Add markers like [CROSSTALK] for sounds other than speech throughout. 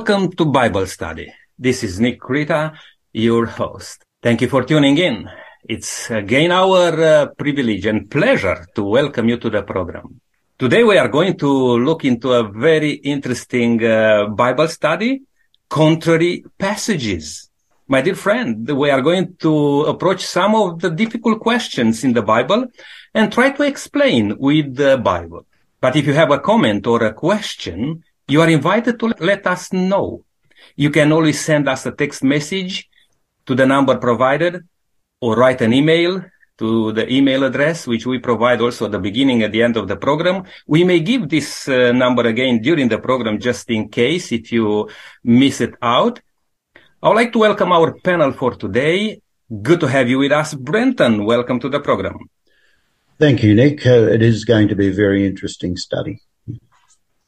Welcome to Bible Study. This is Nick Krita, your host. Thank you for tuning in. It's again our uh, privilege and pleasure to welcome you to the program. Today we are going to look into a very interesting uh, Bible study, contrary passages. My dear friend, we are going to approach some of the difficult questions in the Bible and try to explain with the Bible. But if you have a comment or a question, you are invited to let us know. You can always send us a text message to the number provided or write an email to the email address, which we provide also at the beginning, at the end of the program. We may give this uh, number again during the program just in case if you miss it out. I would like to welcome our panel for today. Good to have you with us. Brenton, welcome to the program. Thank you, Nick. Uh, it is going to be a very interesting study.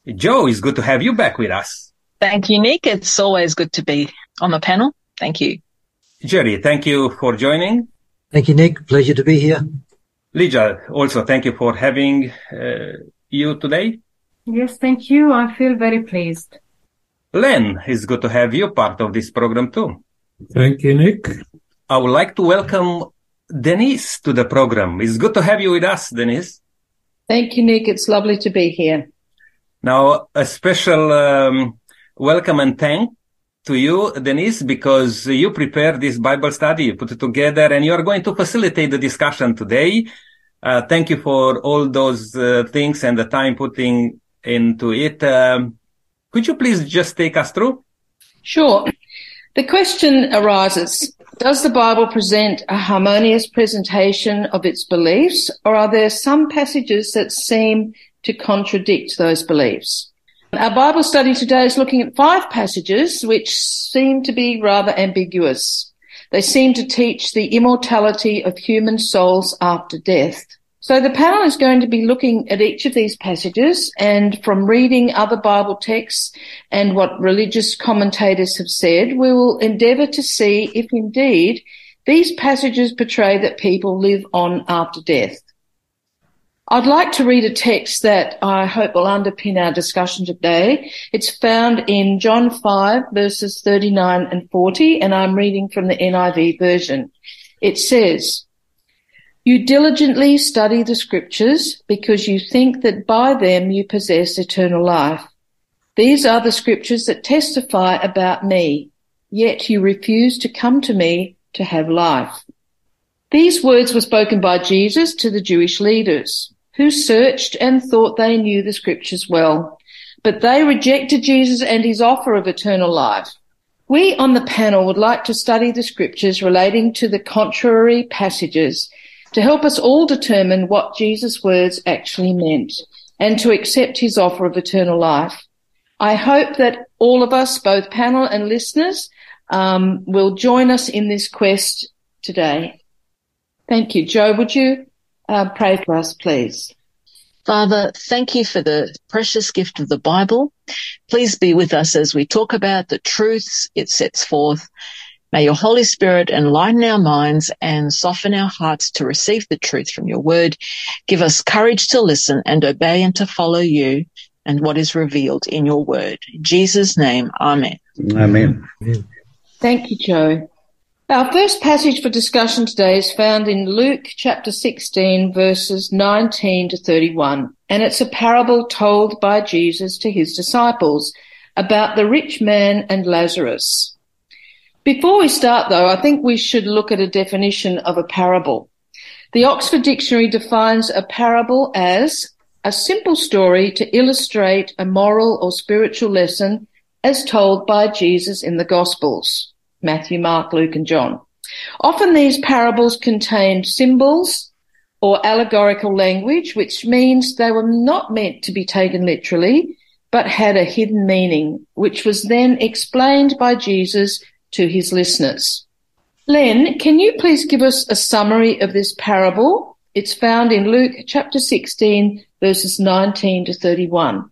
Joe, it's good to have you back with us. Thank you, Nick. It's always good to be on the panel. Thank you. Jerry, thank you for joining. Thank you, Nick. Pleasure to be here. Lija, also thank you for having uh, you today. Yes, thank you. I feel very pleased. Len, it's good to have you part of this program too. Thank you, Nick. I would like to welcome Denise to the program. It's good to have you with us, Denise. Thank you, Nick. It's lovely to be here. Now, a special um, welcome and thank to you, Denise, because you prepared this Bible study, you put it together, and you are going to facilitate the discussion today. Uh, thank you for all those uh, things and the time putting into it. Um, could you please just take us through? Sure. The question arises, does the Bible present a harmonious presentation of its beliefs, or are there some passages that seem to contradict those beliefs. Our Bible study today is looking at five passages which seem to be rather ambiguous. They seem to teach the immortality of human souls after death. So the panel is going to be looking at each of these passages and from reading other Bible texts and what religious commentators have said, we will endeavour to see if indeed these passages portray that people live on after death. I'd like to read a text that I hope will underpin our discussion today. It's found in John 5 verses 39 and 40, and I'm reading from the NIV version. It says, You diligently study the scriptures because you think that by them you possess eternal life. These are the scriptures that testify about me, yet you refuse to come to me to have life. These words were spoken by Jesus to the Jewish leaders, who searched and thought they knew the scriptures well, but they rejected Jesus and his offer of eternal life. We on the panel would like to study the scriptures relating to the contrary passages to help us all determine what Jesus' words actually meant and to accept his offer of eternal life. I hope that all of us, both panel and listeners, um, will join us in this quest today. Thank you. Joe, would you uh, pray for us, please? Father, thank you for the precious gift of the Bible. Please be with us as we talk about the truths it sets forth. May your Holy Spirit enlighten our minds and soften our hearts to receive the truth from your word. Give us courage to listen and obey and to follow you and what is revealed in your word. In Jesus' name, amen. Amen. Thank you, Joe. Our first passage for discussion today is found in Luke chapter 16 verses 19 to 31. And it's a parable told by Jesus to his disciples about the rich man and Lazarus. Before we start though, I think we should look at a definition of a parable. The Oxford Dictionary defines a parable as a simple story to illustrate a moral or spiritual lesson as told by Jesus in the Gospels. Matthew, Mark, Luke, and John. Often these parables contained symbols or allegorical language, which means they were not meant to be taken literally, but had a hidden meaning, which was then explained by Jesus to his listeners. Len, can you please give us a summary of this parable? It's found in Luke chapter 16, verses 19 to 31.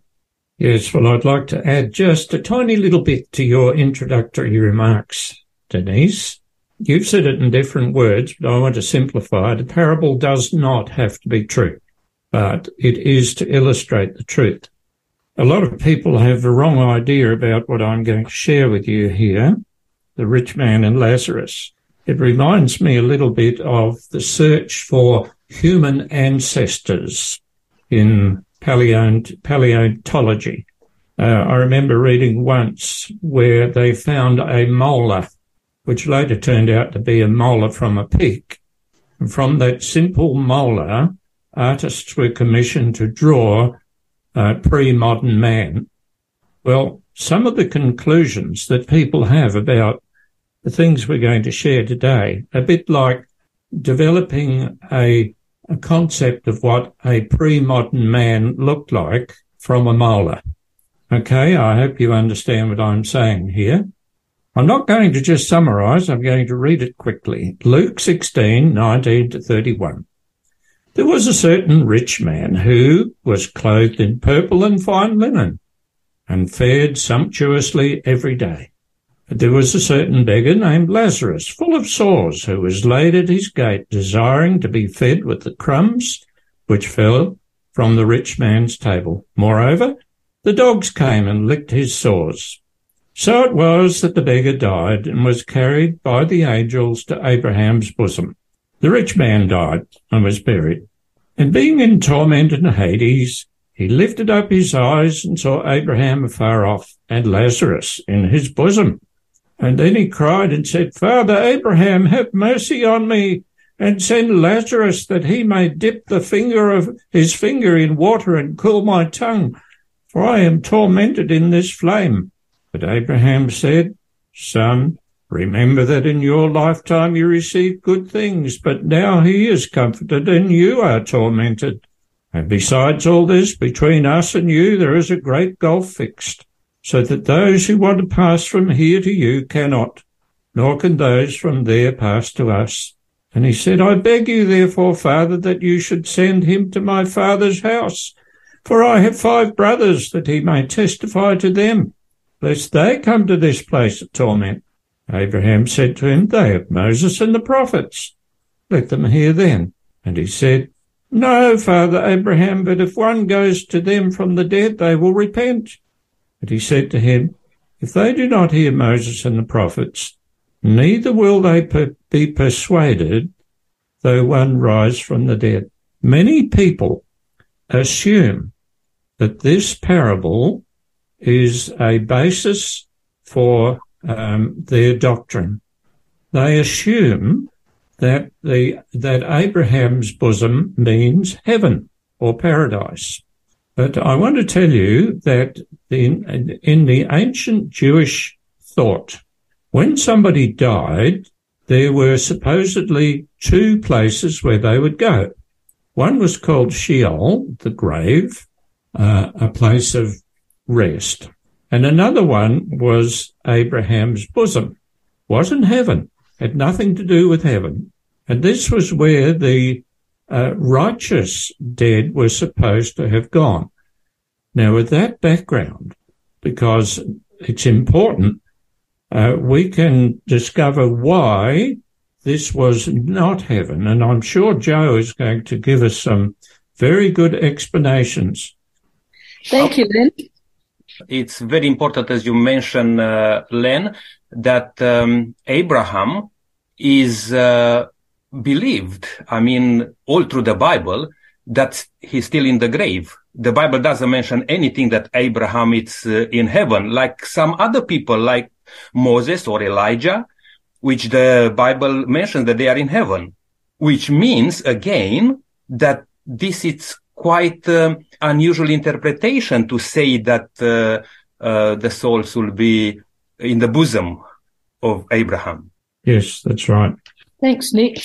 Yes, well, I'd like to add just a tiny little bit to your introductory remarks. Denise. You've said it in different words, but I want to simplify. The parable does not have to be true, but it is to illustrate the truth. A lot of people have the wrong idea about what I'm going to share with you here the rich man and Lazarus. It reminds me a little bit of the search for human ancestors in paleont- paleontology. Uh, I remember reading once where they found a molar, which later turned out to be a molar from a pig. And from that simple molar, artists were commissioned to draw a pre-modern man. Well, some of the conclusions that people have about the things we're going to share today, a bit like developing a, a concept of what a pre-modern man looked like from a molar. Okay, I hope you understand what I'm saying here. I'm not going to just summarize, I'm going to read it quickly. Luke 16, 19 to 31. There was a certain rich man who was clothed in purple and fine linen and fared sumptuously every day. But there was a certain beggar named Lazarus, full of sores, who was laid at his gate, desiring to be fed with the crumbs which fell from the rich man's table. Moreover, the dogs came and licked his sores. So it was that the beggar died and was carried by the angels to Abraham's bosom. The rich man died and was buried. And being in torment in Hades, he lifted up his eyes and saw Abraham afar off and Lazarus in his bosom. And then he cried and said, Father Abraham, have mercy on me and send Lazarus that he may dip the finger of his finger in water and cool my tongue, for I am tormented in this flame. But Abraham said, Son, remember that in your lifetime you received good things, but now he is comforted and you are tormented. And besides all this, between us and you there is a great gulf fixed so that those who want to pass from here to you cannot, nor can those from there pass to us. And he said, I beg you, therefore, Father, that you should send him to my father's house, for I have five brothers, that he may testify to them, lest they come to this place of torment. Abraham said to him, They have Moses and the prophets. Let them hear then. And he said, No, Father Abraham, but if one goes to them from the dead, they will repent. But he said to him, If they do not hear Moses and the prophets, neither will they per- be persuaded though one rise from the dead. Many people assume that this parable is a basis for um, their doctrine. They assume that the that Abraham's bosom means heaven or paradise. But I want to tell you that in, in the ancient Jewish thought, when somebody died, there were supposedly two places where they would go. One was called Sheol, the grave, uh, a place of rest. And another one was Abraham's bosom. Wasn't heaven. Had nothing to do with heaven. And this was where the uh, righteous dead were supposed to have gone. Now, with that background, because it's important, uh, we can discover why this was not heaven. And I'm sure Joe is going to give us some very good explanations. Thank you, Len. It's very important, as you mentioned, uh, Len, that um, Abraham is uh, believed, I mean, all through the Bible, that he's still in the grave. The Bible doesn't mention anything that Abraham is uh, in heaven, like some other people, like Moses or Elijah, which the Bible mentions that they are in heaven, which means again that this is quite uh, unusual interpretation to say that uh, uh, the souls will be in the bosom of Abraham. Yes, that's right. Thanks, Nick.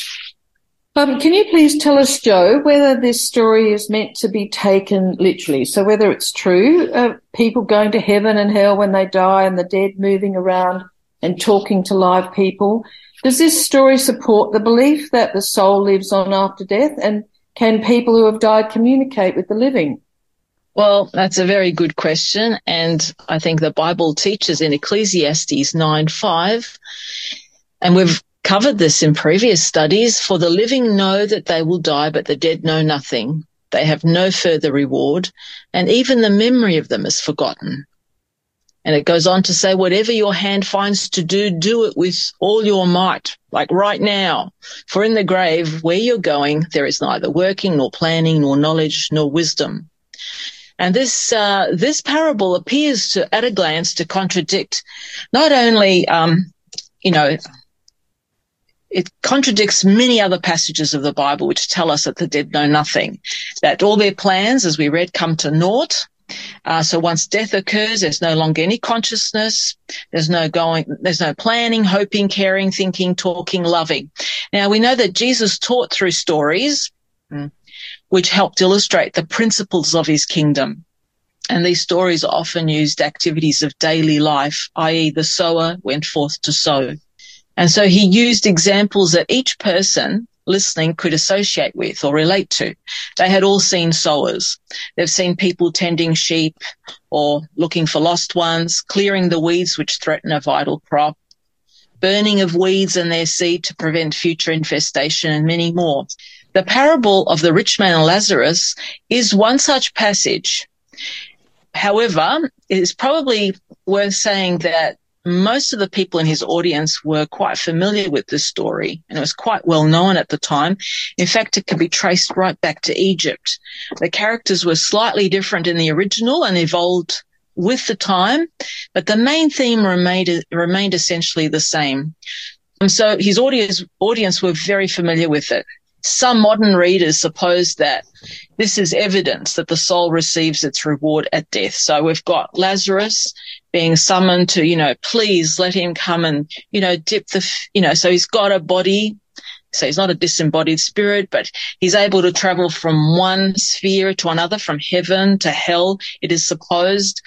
Um, can you please tell us, Joe, whether this story is meant to be taken literally? So whether it's true, uh, people going to heaven and hell when they die and the dead moving around and talking to live people. Does this story support the belief that the soul lives on after death? And can people who have died communicate with the living? Well, that's a very good question. And I think the Bible teaches in Ecclesiastes 9 5, and we've covered this in previous studies. For the living know that they will die, but the dead know nothing. They have no further reward, and even the memory of them is forgotten. And it goes on to say, whatever your hand finds to do, do it with all your might, like right now. For in the grave where you're going, there is neither working, nor planning, nor knowledge, nor wisdom. And this uh, this parable appears to, at a glance, to contradict not only, um, you know, it contradicts many other passages of the Bible which tell us that the dead know nothing, that all their plans, as we read, come to naught. Uh, so once death occurs, there's no longer any consciousness. There's no going, there's no planning, hoping, caring, thinking, talking, loving. Now we know that Jesus taught through stories, hmm, which helped illustrate the principles of his kingdom. And these stories often used activities of daily life, i.e. the sower went forth to sow. And so he used examples that each person listening could associate with or relate to. They had all seen sowers. They've seen people tending sheep or looking for lost ones, clearing the weeds which threaten a vital crop, burning of weeds and their seed to prevent future infestation and many more. The parable of the rich man and Lazarus is one such passage. However, it is probably worth saying that most of the people in his audience were quite familiar with this story and it was quite well known at the time. In fact, it can be traced right back to Egypt. The characters were slightly different in the original and evolved with the time, but the main theme remained, remained essentially the same. And so his audience, audience were very familiar with it. Some modern readers suppose that this is evidence that the soul receives its reward at death. So we've got Lazarus being summoned to, you know, please let him come and, you know, dip the, you know, so he's got a body. So he's not a disembodied spirit, but he's able to travel from one sphere to another, from heaven to hell, it is supposed.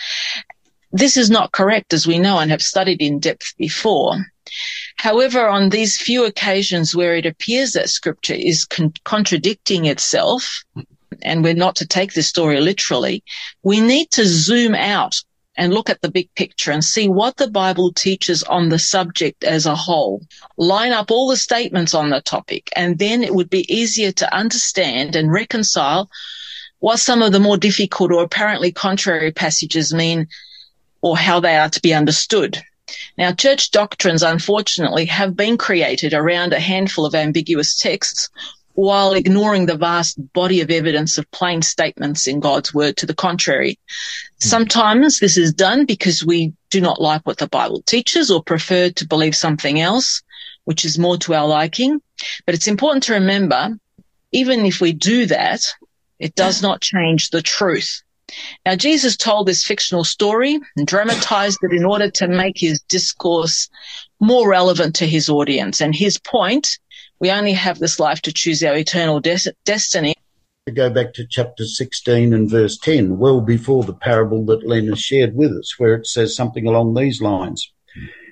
This is not correct, as we know and have studied in depth before. However, on these few occasions where it appears that scripture is con- contradicting itself, and we're not to take this story literally, we need to zoom out and look at the big picture and see what the Bible teaches on the subject as a whole. Line up all the statements on the topic, and then it would be easier to understand and reconcile what some of the more difficult or apparently contrary passages mean or how they are to be understood. Now, church doctrines, unfortunately, have been created around a handful of ambiguous texts while ignoring the vast body of evidence of plain statements in God's word to the contrary. Sometimes this is done because we do not like what the Bible teaches or prefer to believe something else, which is more to our liking. But it's important to remember, even if we do that, it does not change the truth. Now, Jesus told this fictional story and dramatized it in order to make his discourse more relevant to his audience. And his point we only have this life to choose our eternal des- destiny. To go back to chapter 16 and verse 10, well before the parable that Len has shared with us, where it says something along these lines.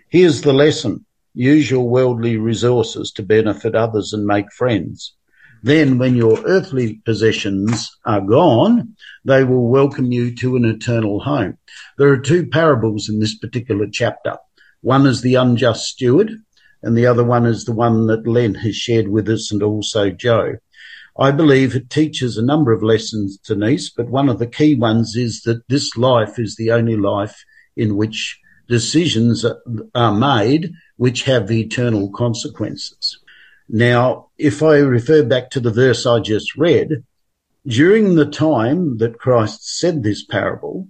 Here's the lesson. Use your worldly resources to benefit others and make friends. Then when your earthly possessions are gone, they will welcome you to an eternal home. There are two parables in this particular chapter. One is the unjust steward and the other one is the one that Len has shared with us and also Joe. I believe it teaches a number of lessons, Denise, but one of the key ones is that this life is the only life in which decisions are made which have eternal consequences. Now, if I refer back to the verse I just read, during the time that Christ said this parable,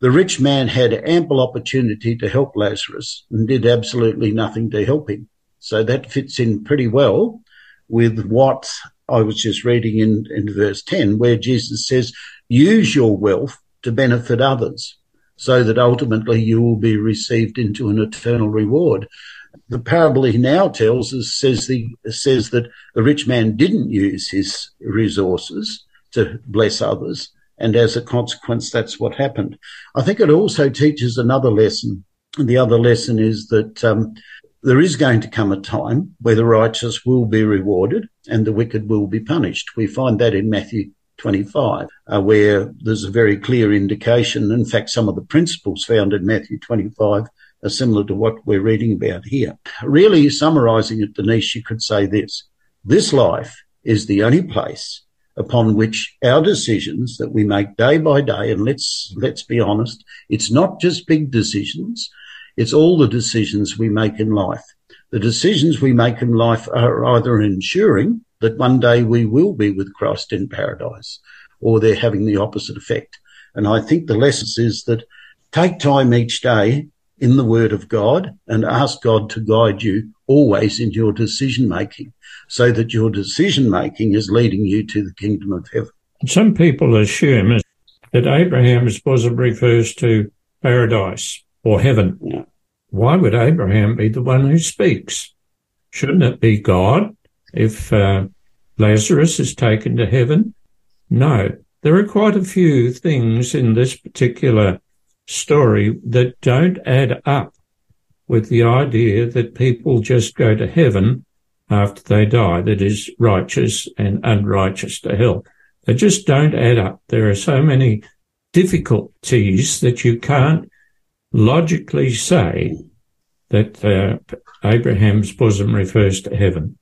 the rich man had ample opportunity to help Lazarus and did absolutely nothing to help him. So that fits in pretty well with what I was just reading in, in verse 10, where Jesus says, use your wealth to benefit others so that ultimately you will be received into an eternal reward. The parable he now tells us says the, says that the rich man didn't use his resources to bless others. And as a consequence, that's what happened. I think it also teaches another lesson. And the other lesson is that um, there is going to come a time where the righteous will be rewarded and the wicked will be punished. We find that in Matthew 25, uh, where there's a very clear indication. In fact, some of the principles found in Matthew 25 are similar to what we're reading about here. Really summarizing it, Denise, you could say this. This life is the only place upon which our decisions that we make day by day, and let's, let's be honest, it's not just big decisions. It's all the decisions we make in life. The decisions we make in life are either ensuring that one day we will be with Christ in paradise or they're having the opposite effect. And I think the lesson is that take time each day in the word of God and ask God to guide you always in your decision making so that your decision making is leading you to the kingdom of heaven. Some people assume that Abraham's bosom refers to paradise or heaven. Yeah. Why would Abraham be the one who speaks? Shouldn't it be God if uh, Lazarus is taken to heaven? No. There are quite a few things in this particular story that don't add up with the idea that people just go to heaven after they die, that is righteous and unrighteous to hell. They just don't add up. There are so many difficulties that you can't logically say that uh, Abraham's bosom refers to heaven.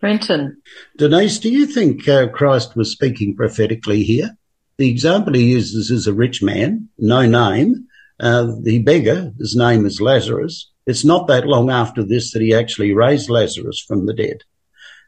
Brenton. Denise, do you think uh, Christ was speaking prophetically here? The example he uses is a rich man, no name. Uh, the beggar, his name is Lazarus. It's not that long after this that he actually raised Lazarus from the dead.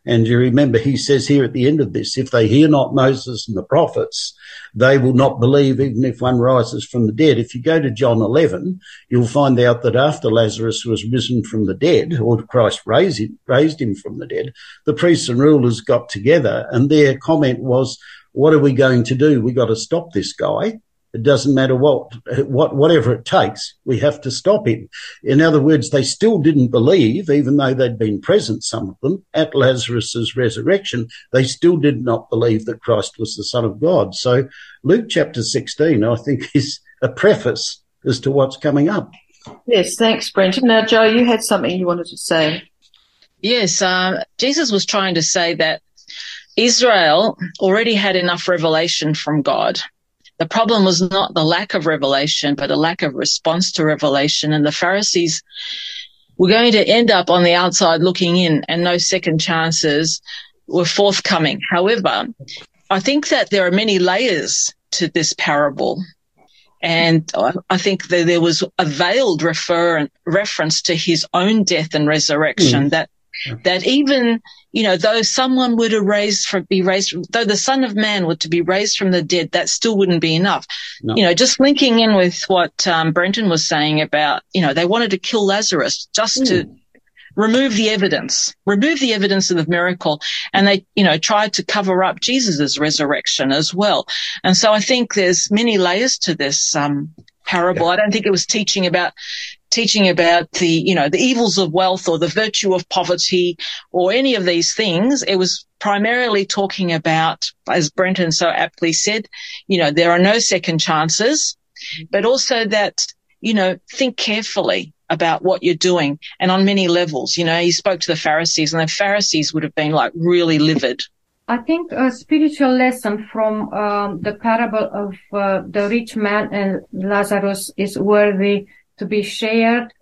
And you remember he says here at the end of this, if they hear not Moses and the prophets, they will not believe even if one rises from the dead. If you go to John 11, you'll find out that after Lazarus was risen from the dead, or Christ raised him, raised him from the dead, the priests and rulers got together and their comment was, what are we going to do? We got to stop this guy. It doesn't matter what, what, whatever it takes, we have to stop him. In other words, they still didn't believe, even though they'd been present, some of them, at Lazarus's resurrection, they still did not believe that Christ was the Son of God. So Luke chapter 16, I think, [LAUGHS] is a preface as to what's coming up. Yes, thanks, Brenton. Now, Joe, you had something you wanted to say. Yes, uh, Jesus was trying to say that Israel already had enough revelation from God. The problem was not the lack of revelation, but a lack of response to revelation. And the Pharisees were going to end up on the outside looking in and no second chances were forthcoming. However, I think that there are many layers to this parable. And I think that there was a veiled refer- reference to his own death and resurrection mm. that that even you know though someone were to raise from be raised though the son of man were to be raised from the dead that still wouldn't be enough no. you know just linking in with what um, brenton was saying about you know they wanted to kill lazarus just mm. to remove the evidence remove the evidence of the miracle and they you know tried to cover up jesus's resurrection as well and so i think there's many layers to this um, parable. Yeah. I don't think it was teaching about teaching about the, you know, the evils of wealth or the virtue of poverty or any of these things. It was primarily talking about, as Brenton so aptly said, you know, there are no second chances, but also that, you know, think carefully about what you're doing and on many levels. You know, he spoke to the Pharisees and the Pharisees would have been like really livid. I think a spiritual lesson from um, the parable of uh, the rich man and Lazarus is worthy to be shared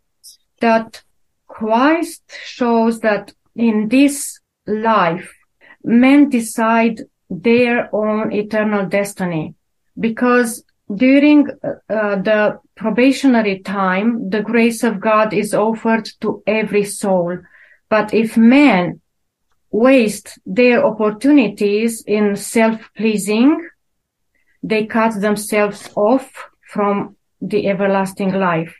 that Christ shows that in this life, men decide their own eternal destiny because during uh, the probationary time, the grace of God is offered to every soul. But if men waste their opportunities in self-pleasing, they cut themselves off from the everlasting life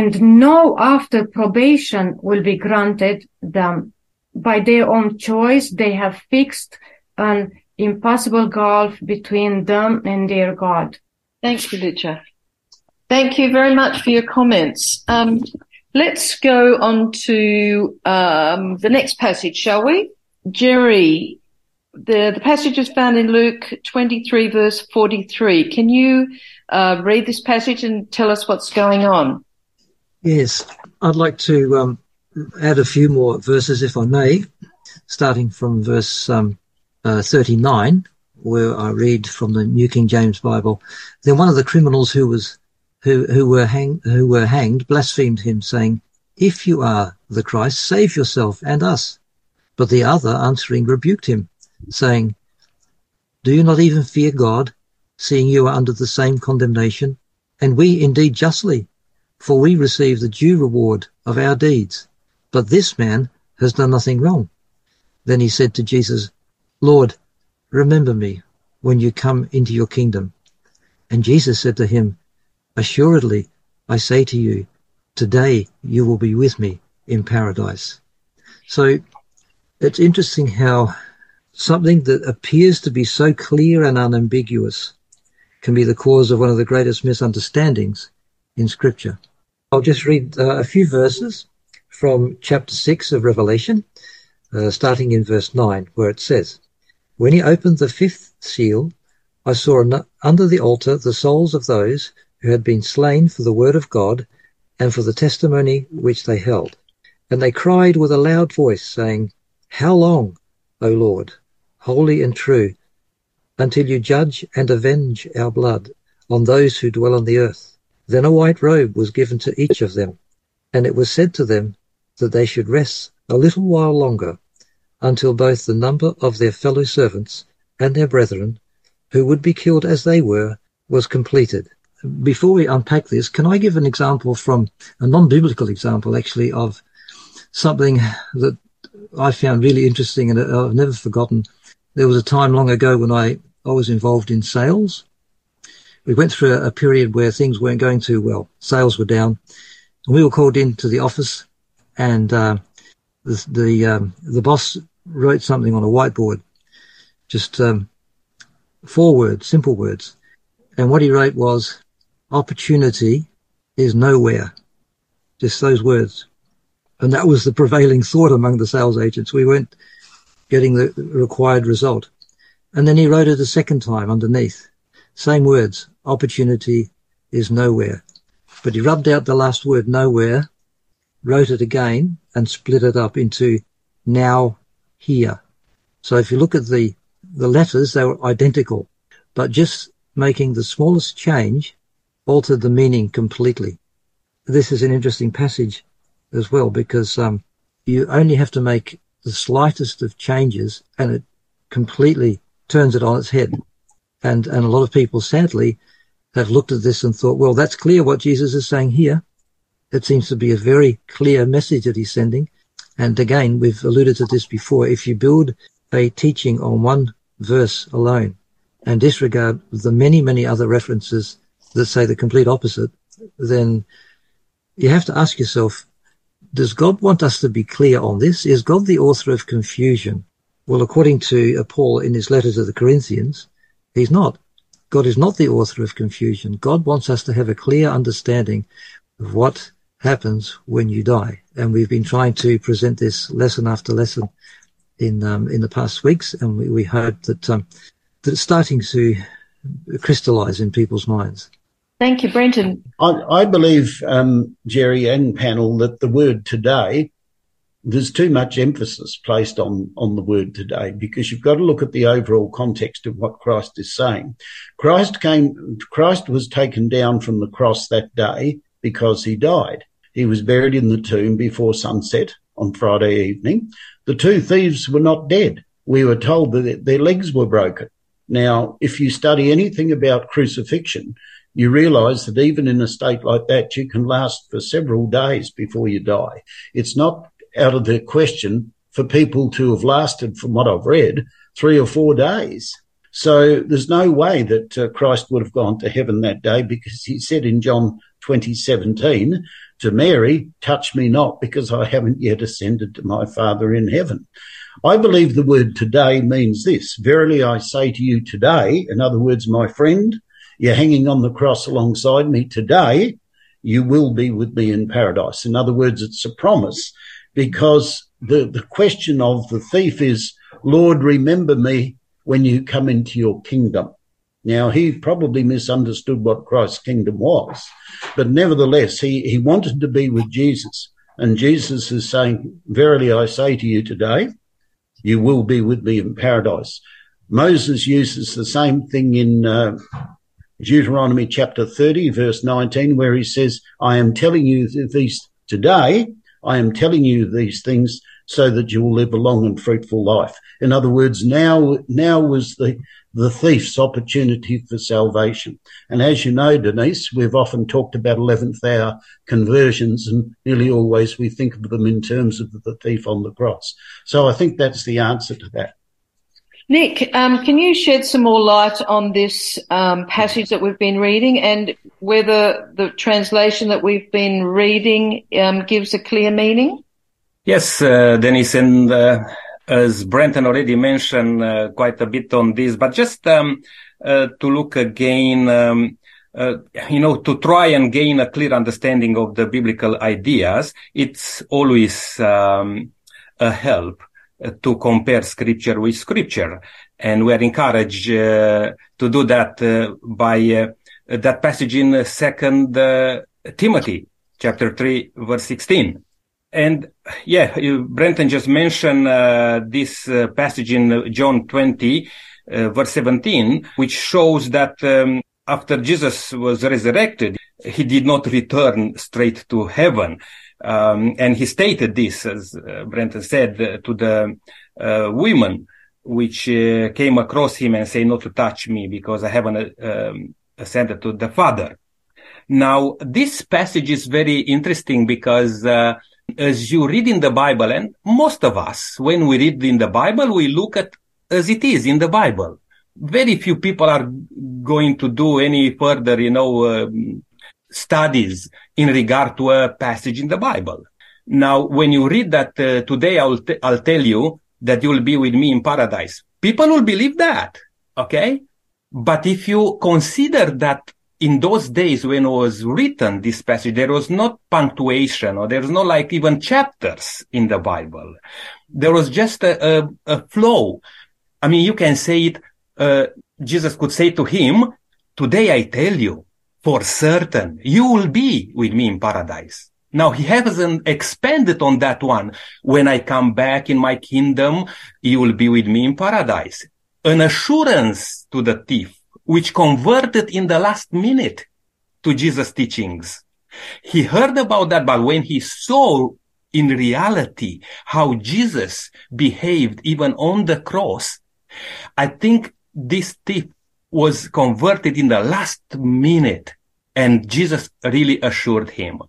and no after probation will be granted them. By their own choice, they have fixed an impossible gulf between them and their God. Thanks, Felicia. Thank you very much for your comments. Um, let's go on to um, the next passage, shall we? Jerry, the, the passage is found in Luke 23, verse 43. Can you uh, read this passage and tell us what's going on? Yes, I'd like to um, add a few more verses, if I may, starting from verse um, uh, 39, where I read from the New King James Bible. Then one of the criminals who was who who were hang, who were hanged blasphemed him, saying, "If you are the Christ, save yourself and us." But the other, answering, rebuked him, saying, Do you not even fear God, seeing you are under the same condemnation? And we indeed justly, for we receive the due reward of our deeds. But this man has done nothing wrong. Then he said to Jesus, Lord, remember me when you come into your kingdom. And Jesus said to him, Assuredly, I say to you, today you will be with me in paradise. So it's interesting how something that appears to be so clear and unambiguous can be the cause of one of the greatest misunderstandings in scripture. I'll just read uh, a few verses from chapter 6 of Revelation, uh, starting in verse 9, where it says, When he opened the fifth seal, I saw under the altar the souls of those who had been slain for the word of God and for the testimony which they held. And they cried with a loud voice, saying, How long, O Lord, holy and true, until you judge and avenge our blood on those who dwell on the earth? Then a white robe was given to each of them, and it was said to them that they should rest a little while longer, until both the number of their fellow servants and their brethren, who would be killed as they were, was completed before we unpack this, can I give an example from a non-biblical example, actually, of something that I found really interesting and I've never forgotten. There was a time long ago when I, I was involved in sales. We went through a, a period where things weren't going too well. Sales were down, and we were called into the office, and uh, the the, um, the boss wrote something on a whiteboard, just um, four words, simple words, and what he wrote was opportunity is nowhere. Just those words. And that was the prevailing thought among the sales agents. We weren't getting the required result. And then he wrote it a second time underneath. Same words. Opportunity is nowhere. But he rubbed out the last word nowhere, wrote it again and split it up into now here. So if you look at the, the letters, they were identical, but just making the smallest change altered the meaning completely. This is an interesting passage as well because um, you only have to make the slightest of changes and it completely turns it on its head. And, and a lot of people sadly have looked at this and thought, well, that's clear what Jesus is saying here. It seems to be a very clear message that he's sending. And again, we've alluded to this before. If you build a teaching on one verse alone and disregard the many, many other references that say the complete opposite, then you have to ask yourself, does God want us to be clear on this? Is God the author of confusion? Well, according to uh, Paul in his letter to the Corinthians, he's not. God is not the author of confusion. God wants us to have a clear understanding of what happens when you die. And we've been trying to present this lesson after lesson in um, in the past weeks, and we, we hope that um, that it's starting to crystallize in people's minds. Thank you, Brenton. I, I believe, um, Jerry and panel, that the word today, there's too much emphasis placed on, on the word today because you've got to look at the overall context of what Christ is saying. Christ came, Christ was taken down from the cross that day because he died. He was buried in the tomb before sunset on Friday evening. The two thieves were not dead. We were told that their legs were broken. Now, if you study anything about crucifixion, you realize that even in a state like that, you can last for several days before you die. It's not out of the question for people to have lasted, from what I've read, three or four days. So there's no way that uh, Christ would have gone to heaven that day because he said in John 2017 to Mary, touch me not because I haven't yet ascended to my father in heaven. I believe the word today means this. Verily I say to you today, in other words, my friend, you're hanging on the cross alongside me today. You will be with me in paradise. In other words, it's a promise because the, the question of the thief is, Lord, remember me when you come into your kingdom. Now, he probably misunderstood what Christ's kingdom was, but nevertheless, he, he wanted to be with Jesus. And Jesus is saying, verily I say to you today, you will be with me in paradise. Moses uses the same thing in uh, Deuteronomy chapter 30, verse 19, where he says, I am telling you these today, I am telling you these things so that you will live a long and fruitful life. In other words, now, now was the, the thief's opportunity for salvation. And as you know, Denise, we've often talked about 11th hour conversions and nearly always we think of them in terms of the thief on the cross. So I think that's the answer to that. Nick, um, can you shed some more light on this um, passage that we've been reading and whether the translation that we've been reading um, gives a clear meaning? Yes, uh, Denise, and uh, as Brenton already mentioned uh, quite a bit on this, but just um, uh, to look again, um, uh, you know, to try and gain a clear understanding of the biblical ideas, it's always um, a help to compare scripture with scripture. And we are encouraged uh, to do that uh, by uh, that passage in second Timothy chapter 3 verse 16. And yeah, you, Brenton just mentioned uh, this uh, passage in John 20, uh, verse 17, which shows that um, after Jesus was resurrected, he did not return straight to heaven. Um, and he stated this, as uh, Brenton said, uh, to the uh, women which uh, came across him and say not to touch me because I haven't um, ascended to the Father. Now, this passage is very interesting because uh, as you read in the Bible, and most of us, when we read in the Bible, we look at as it is in the Bible. Very few people are going to do any further, you know, um, studies in regard to a passage in the Bible. Now, when you read that uh, today, I'll, t- I'll tell you that you'll be with me in paradise. People will believe that. Okay. But if you consider that in those days when it was written, this passage, there was not punctuation or there was no like even chapters in the Bible. There was just a, a, a flow. I mean, you can say it, uh, Jesus could say to him, today I tell you, for certain you will be with me in paradise. Now he hasn't expanded on that one. When I come back in my kingdom, you will be with me in paradise. An assurance to the thief, which converted in the last minute to Jesus' teachings. He heard about that, but when he saw in reality how Jesus behaved even on the cross, I think this thief was converted in the last minute and Jesus really assured him.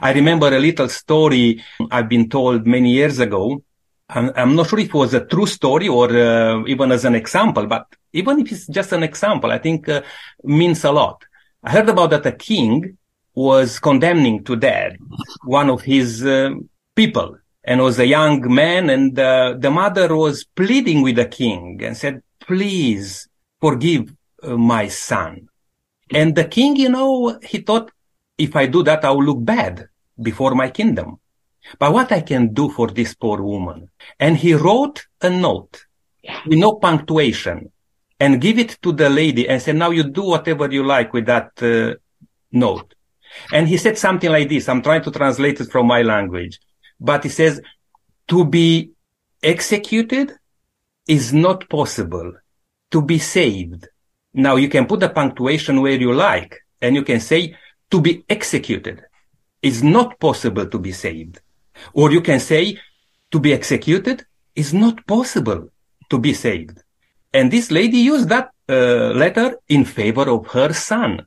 I remember a little story I've been told many years ago. I'm, not sure if it was a true story or uh, even as an example, but even if it's just an example, I think uh, means a lot. I heard about that a king was condemning to death one of his uh, people and was a young man and uh, the mother was pleading with the king and said, please forgive uh, my son. And the king, you know, he thought if I do that, I will look bad before my kingdom. But what I can do for this poor woman? And he wrote a note with no punctuation and give it to the lady and said, now you do whatever you like with that uh, note. And he said something like this. I'm trying to translate it from my language, but he says to be executed is not possible to be saved. Now you can put the punctuation where you like and you can say to be executed is not possible to be saved. Or you can say to be executed is not possible to be saved. And this lady used that uh, letter in favor of her son.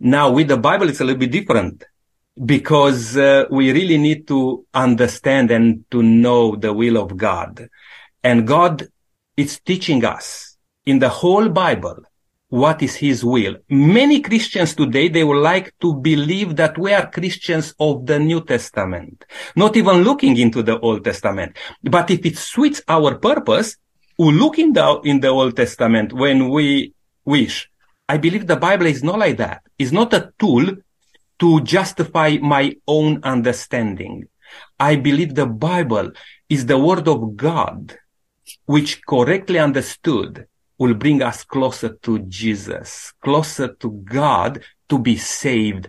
Now with the Bible, it's a little bit different because uh, we really need to understand and to know the will of God. And God is teaching us in the whole Bible what is his will. Many Christians today, they would like to believe that we are Christians of the New Testament, not even looking into the Old Testament. But if it suits our purpose, we look in the, in the Old Testament when we wish. I believe the Bible is not like that. It's not a tool to justify my own understanding. I believe the Bible is the word of God, which correctly understood will bring us closer to Jesus, closer to God to be saved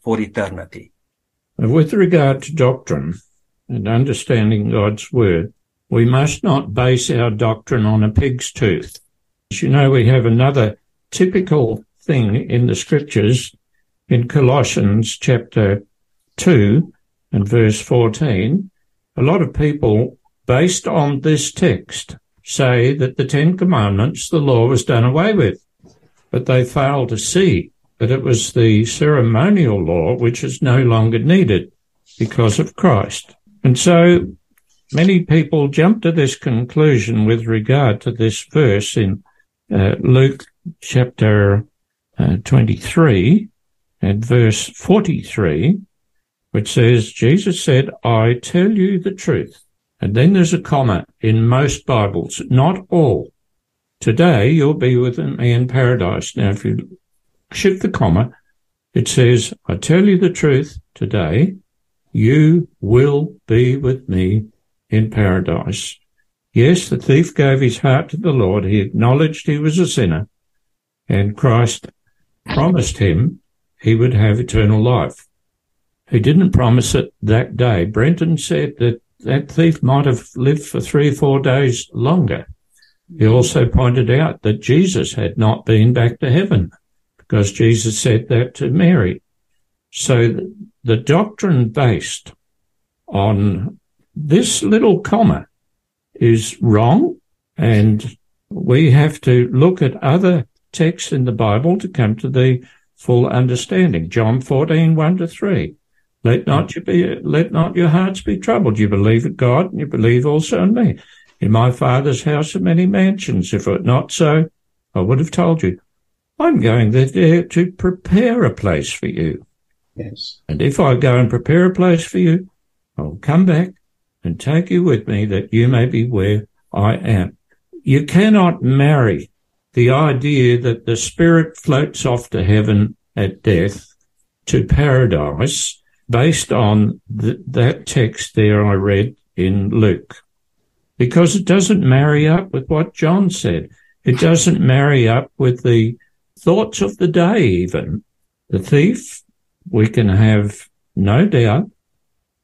for eternity. With regard to doctrine and understanding God's word, we must not base our doctrine on a pig's tooth. As you know, we have another typical thing in the scriptures in Colossians chapter 2 and verse 14, a lot of people, based on this text, say that the Ten Commandments, the law was done away with, but they fail to see that it was the ceremonial law which is no longer needed because of Christ. And so many people jump to this conclusion with regard to this verse in uh, Luke chapter uh, 23 and verse 43, which says, Jesus said, I tell you the truth. And then there's a comma in most Bibles, not all. Today you'll be with me in paradise. Now, if you shift the comma, it says, I tell you the truth today, you will be with me in paradise. Yes, the thief gave his heart to the Lord. He acknowledged he was a sinner and Christ promised him he would have eternal life. He didn't promise it that day. Brenton said that that thief might have lived for three or four days longer. He also pointed out that Jesus had not been back to heaven because Jesus said that to Mary. So the doctrine based on this little comma is wrong and we have to look at other texts in the Bible to come to the full understanding. John 14, 1 to 3. Let not mm. you be, let not your hearts be troubled. You believe in God and you believe also in me. In my father's house are many mansions. If it were not so, I would have told you. I'm going there to prepare a place for you. Yes. And if I go and prepare a place for you, I'll come back and take you with me that you may be where I am. You cannot marry the idea that the spirit floats off to heaven at death to paradise based on th- that text there I read in Luke. Because it doesn't marry up with what John said. It doesn't marry up with the thoughts of the day even. The thief, we can have no doubt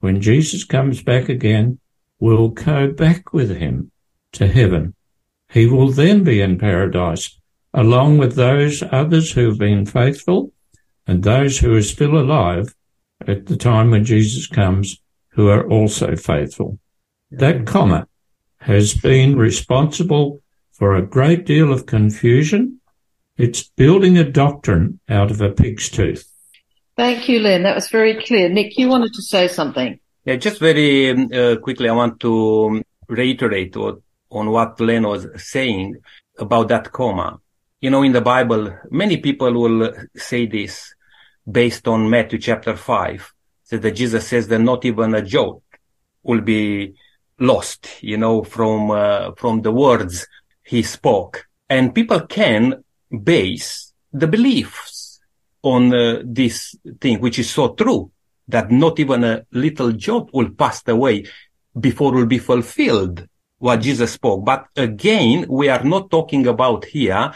when Jesus comes back again, will go back with him to heaven. He will then be in paradise along with those others who have been faithful and those who are still alive at the time when Jesus comes who are also faithful. That comma has been responsible for a great deal of confusion it's building a doctrine out of a pig's tooth. Thank you, Len. That was very clear. Nick, you wanted to say something. Yeah, just very um, uh, quickly, I want to reiterate what, on what Len was saying about that comma. You know, in the Bible, many people will say this based on Matthew chapter 5, so that Jesus says that not even a jot will be lost, you know, from, uh, from the words he spoke. And people can base the beliefs on uh, this thing, which is so true that not even a little jot will pass away before will be fulfilled what Jesus spoke. But again, we are not talking about here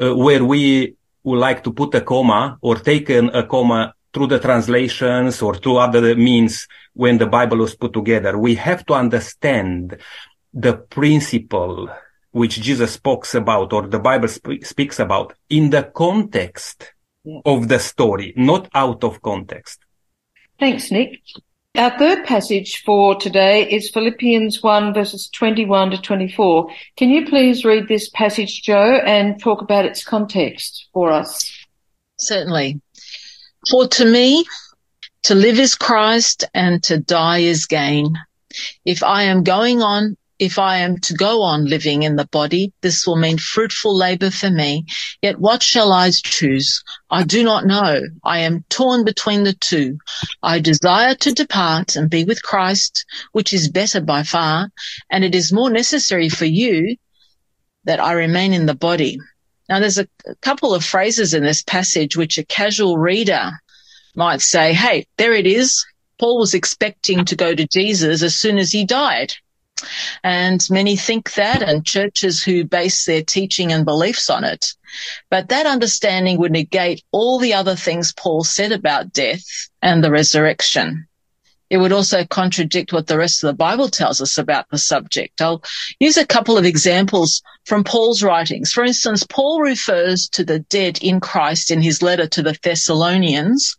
uh, where we would like to put a comma or take an, a comma through the translations or through other means when the Bible was put together. We have to understand the principle which Jesus speaks about or the Bible sp- speaks about in the context yeah. of the story, not out of context. Thanks, Nick. Our third passage for today is Philippians 1 verses 21 to 24. Can you please read this passage, Joe, and talk about its context for us? Certainly. For to me, to live is Christ and to die is gain. If I am going on if I am to go on living in the body, this will mean fruitful labor for me. Yet what shall I choose? I do not know. I am torn between the two. I desire to depart and be with Christ, which is better by far, and it is more necessary for you that I remain in the body. Now there's a, a couple of phrases in this passage which a casual reader might say, Hey, there it is. Paul was expecting to go to Jesus as soon as he died. And many think that and churches who base their teaching and beliefs on it. But that understanding would negate all the other things Paul said about death and the resurrection. It would also contradict what the rest of the Bible tells us about the subject. I'll use a couple of examples from Paul's writings. For instance, Paul refers to the dead in Christ in his letter to the Thessalonians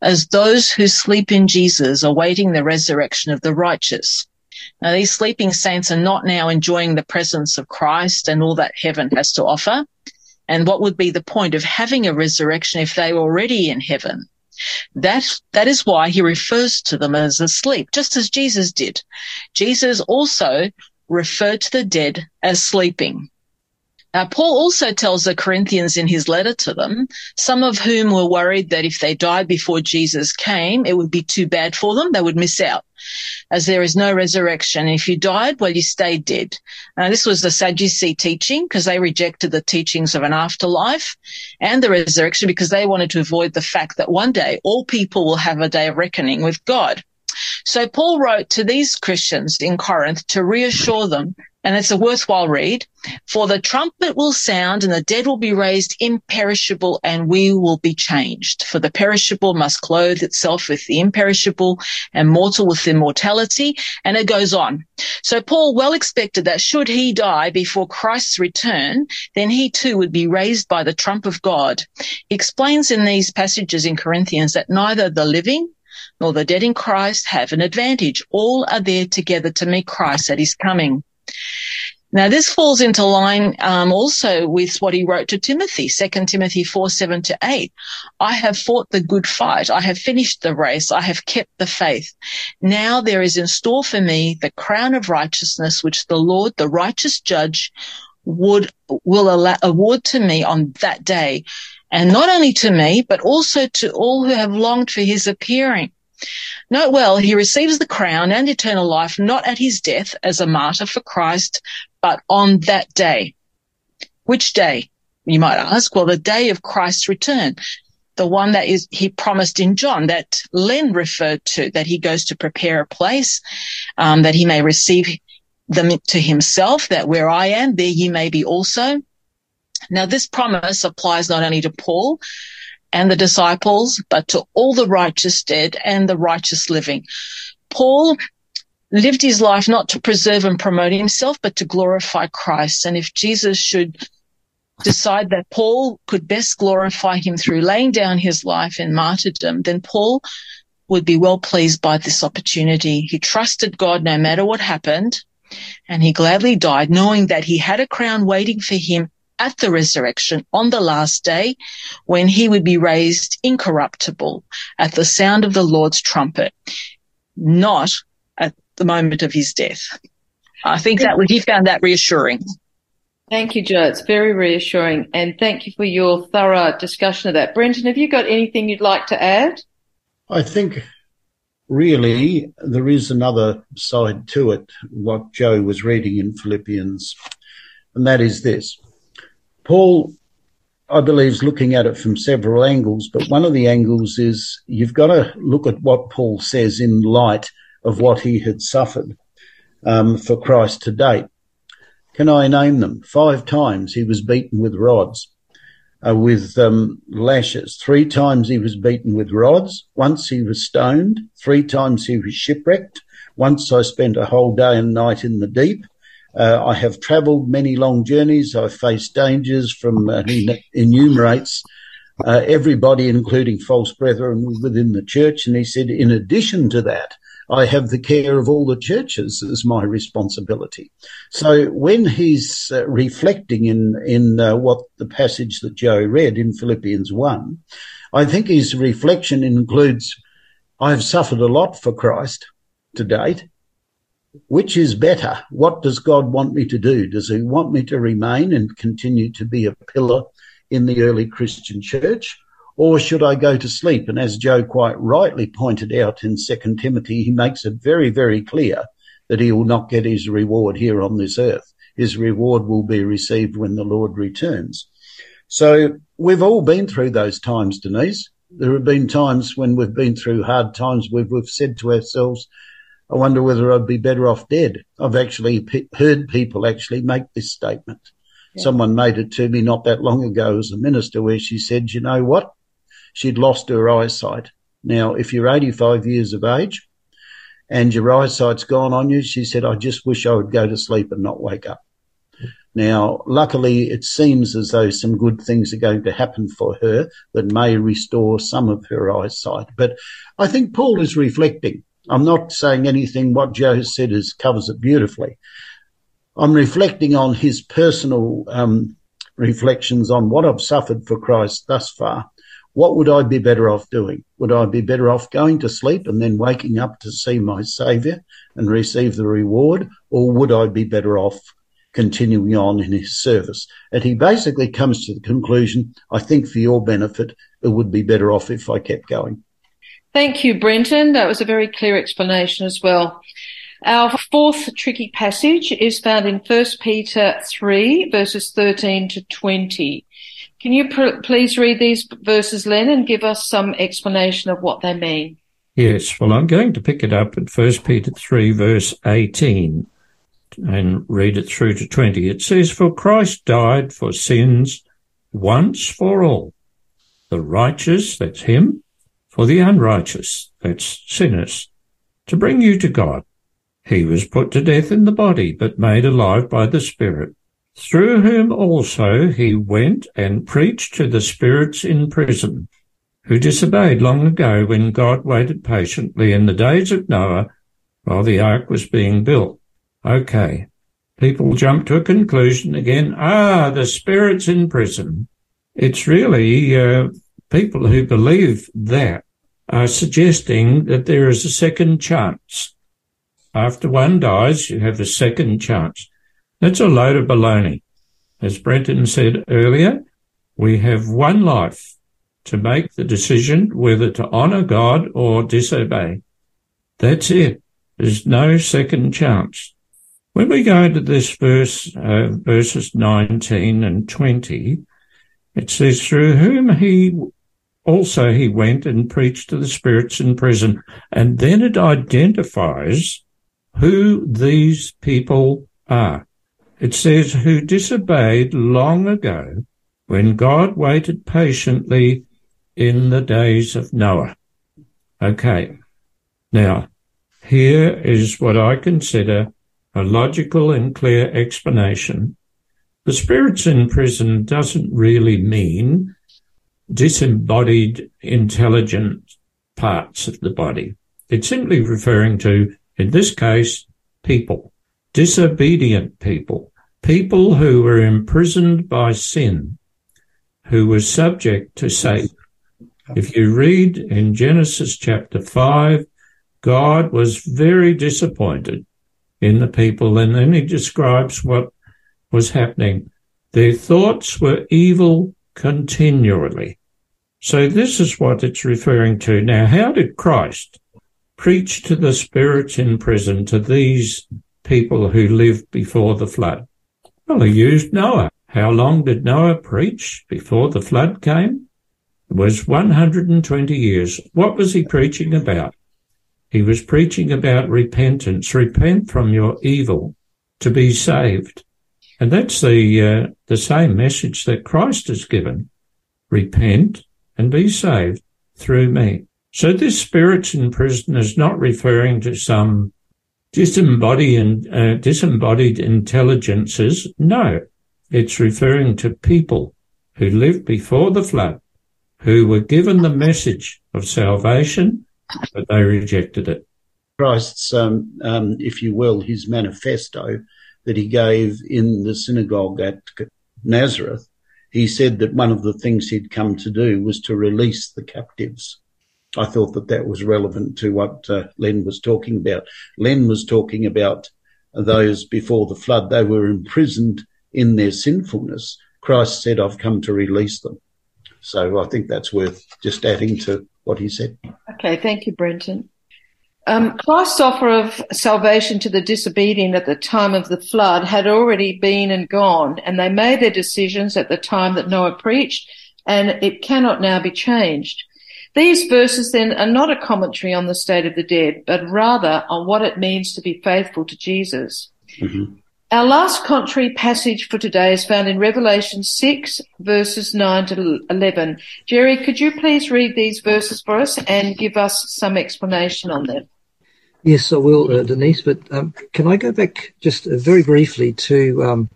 as those who sleep in Jesus, awaiting the resurrection of the righteous. Now, these sleeping saints are not now enjoying the presence of Christ and all that heaven has to offer. And what would be the point of having a resurrection if they were already in heaven? That, that is why he refers to them as asleep, just as Jesus did. Jesus also referred to the dead as sleeping. Uh, Paul also tells the Corinthians in his letter to them, some of whom were worried that if they died before Jesus came, it would be too bad for them. They would miss out as there is no resurrection. If you died, well, you stayed dead. Now, this was the Sadducee teaching because they rejected the teachings of an afterlife and the resurrection because they wanted to avoid the fact that one day all people will have a day of reckoning with God. So Paul wrote to these Christians in Corinth to reassure them and it's a worthwhile read. For the trumpet will sound and the dead will be raised imperishable and we will be changed. For the perishable must clothe itself with the imperishable and mortal with immortality. And it goes on. So Paul well expected that should he die before Christ's return, then he too would be raised by the trump of God. He explains in these passages in Corinthians that neither the living nor the dead in Christ have an advantage. All are there together to meet Christ at his coming. Now this falls into line um, also with what he wrote to Timothy, 2 Timothy 4, 7 to 8. I have fought the good fight. I have finished the race. I have kept the faith. Now there is in store for me the crown of righteousness, which the Lord, the righteous judge, would, will allow, award to me on that day. And not only to me, but also to all who have longed for his appearing. Note well, he receives the crown and eternal life not at his death as a martyr for Christ, but on that day. Which day? You might ask. Well, the day of Christ's return. The one that is, he promised in John that Len referred to, that he goes to prepare a place, um, that he may receive them to himself, that where I am, there ye may be also. Now, this promise applies not only to Paul, and the disciples, but to all the righteous dead and the righteous living. Paul lived his life not to preserve and promote himself, but to glorify Christ. And if Jesus should decide that Paul could best glorify him through laying down his life in martyrdom, then Paul would be well pleased by this opportunity. He trusted God no matter what happened, and he gladly died knowing that he had a crown waiting for him at the resurrection on the last day when he would be raised incorruptible at the sound of the Lord's trumpet, not at the moment of his death. I think that he found that reassuring. Thank you, Joe. It's very reassuring. And thank you for your thorough discussion of that. Brenton, have you got anything you'd like to add? I think really there is another side to it, what Joe was reading in Philippians, and that is this. Paul, I believe, is looking at it from several angles, but one of the angles is you've got to look at what Paul says in light of what he had suffered um, for Christ to date. Can I name them? Five times he was beaten with rods, uh, with um, lashes. Three times he was beaten with rods. Once he was stoned. Three times he was shipwrecked. Once I spent a whole day and night in the deep. Uh, I have travelled many long journeys. I've faced dangers from, uh, he enumerates uh, everybody, including false brethren within the church. And he said, in addition to that, I have the care of all the churches as my responsibility. So when he's uh, reflecting in in uh, what the passage that Joe read in Philippians one, I think his reflection includes, I've suffered a lot for Christ to date. Which is better? What does God want me to do? Does he want me to remain and continue to be a pillar in the early Christian church? Or should I go to sleep? And as Joe quite rightly pointed out in Second Timothy, he makes it very, very clear that he will not get his reward here on this earth. His reward will be received when the Lord returns. So we've all been through those times, Denise. There have been times when we've been through hard times where we've said to ourselves, I wonder whether I'd be better off dead. I've actually p- heard people actually make this statement. Yeah. Someone made it to me not that long ago as a minister where she said, you know what? She'd lost her eyesight. Now, if you're 85 years of age and your eyesight's gone on you, she said, I just wish I would go to sleep and not wake up. Now, luckily, it seems as though some good things are going to happen for her that may restore some of her eyesight. But I think Paul is reflecting. I'm not saying anything what Joe has said is covers it beautifully. I'm reflecting on his personal um, reflections on what I've suffered for Christ thus far. What would I be better off doing? Would I be better off going to sleep and then waking up to see my Saviour and receive the reward? Or would I be better off continuing on in his service? And he basically comes to the conclusion, I think for your benefit, it would be better off if I kept going. Thank you, Brenton. That was a very clear explanation as well. Our fourth tricky passage is found in 1 Peter 3 verses 13 to 20. Can you pr- please read these verses, Len, and give us some explanation of what they mean? Yes, well, I'm going to pick it up at 1 Peter 3 verse 18 and read it through to 20. It says, For Christ died for sins once for all. The righteous, that's him, for the unrighteous, that's sinners, to bring you to God he was put to death in the body, but made alive by the Spirit, through whom also he went and preached to the spirits in prison, who disobeyed long ago when God waited patiently in the days of Noah while the ark was being built. Okay. People jump to a conclusion again. Ah, the spirits in prison. It's really uh, people who believe that are suggesting that there is a second chance after one dies, you have a second chance. That's a load of baloney. As Brenton said earlier, we have one life to make the decision whether to honour God or disobey. That's it. There's no second chance. When we go into this verse, uh, verses 19 and 20, it says, through whom he also he went and preached to the spirits in prison. And then it identifies who these people are. It says, who disobeyed long ago when God waited patiently in the days of Noah. Okay. Now, here is what I consider a logical and clear explanation. The spirits in prison doesn't really mean disembodied intelligent parts of the body. It's simply referring to in this case, people, disobedient people, people who were imprisoned by sin, who were subject to Satan. If you read in Genesis chapter 5, God was very disappointed in the people, and then he describes what was happening. Their thoughts were evil continually. So this is what it's referring to. Now, how did Christ preach to the spirits in prison, to these people who lived before the flood? Well, he used Noah. How long did Noah preach before the flood came? It was 120 years. What was he preaching about? He was preaching about repentance. Repent from your evil to be saved. And that's the, uh, the same message that Christ has given. Repent and be saved through me. So this spirits in prison is not referring to some disembodied, uh, disembodied intelligences. No, it's referring to people who lived before the flood, who were given the message of salvation, but they rejected it. Christ's, um, um, if you will, his manifesto that he gave in the synagogue at Nazareth, he said that one of the things he'd come to do was to release the captives. I thought that that was relevant to what uh, Len was talking about. Len was talking about those before the flood. They were imprisoned in their sinfulness. Christ said, I've come to release them. So I think that's worth just adding to what he said. Okay, thank you, Brenton. Um, Christ's offer of salvation to the disobedient at the time of the flood had already been and gone, and they made their decisions at the time that Noah preached, and it cannot now be changed. These verses then are not a commentary on the state of the dead, but rather on what it means to be faithful to Jesus. Mm-hmm. Our last contrary passage for today is found in Revelation 6 verses 9 to 11. Jerry, could you please read these verses for us and give us some explanation on them? Yes, I will, uh, Denise, but um, can I go back just uh, very briefly to um,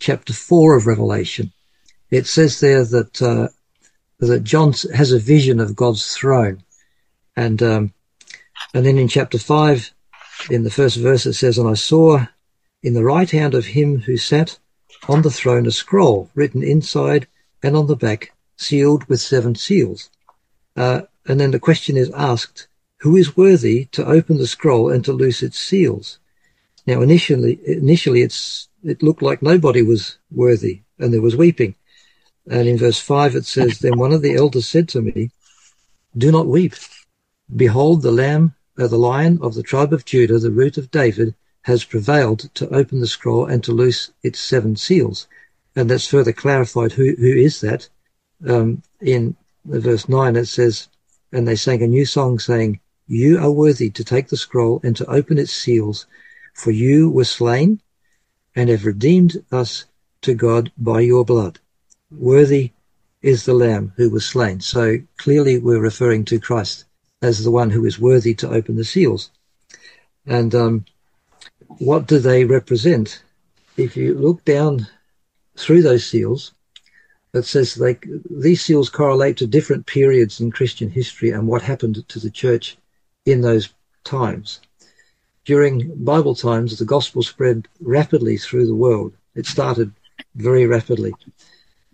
chapter 4 of Revelation. It says there that, uh, that John has a vision of God's throne. And, um, and then in chapter 5, in the first verse, it says, And I saw in the right hand of him who sat on the throne a scroll written inside and on the back, sealed with seven seals. Uh, and then the question is asked, who is worthy to open the scroll and to loose its seals? Now, initially, initially it's, it looked like nobody was worthy and there was weeping. And in verse five, it says, then one of the elders said to me, do not weep. Behold, the lamb, uh, the lion of the tribe of Judah, the root of David, has prevailed to open the scroll and to loose its seven seals. And that's further clarified who, who is that. Um, in verse 9, it says, And they sang a new song saying, You are worthy to take the scroll and to open its seals, for you were slain and have redeemed us to God by your blood. Worthy is the Lamb who was slain. So clearly we're referring to Christ as the one who is worthy to open the seals. And um, what do they represent? If you look down through those seals, it says they, these seals correlate to different periods in Christian history and what happened to the church in those times. During Bible times, the gospel spread rapidly through the world. It started very rapidly.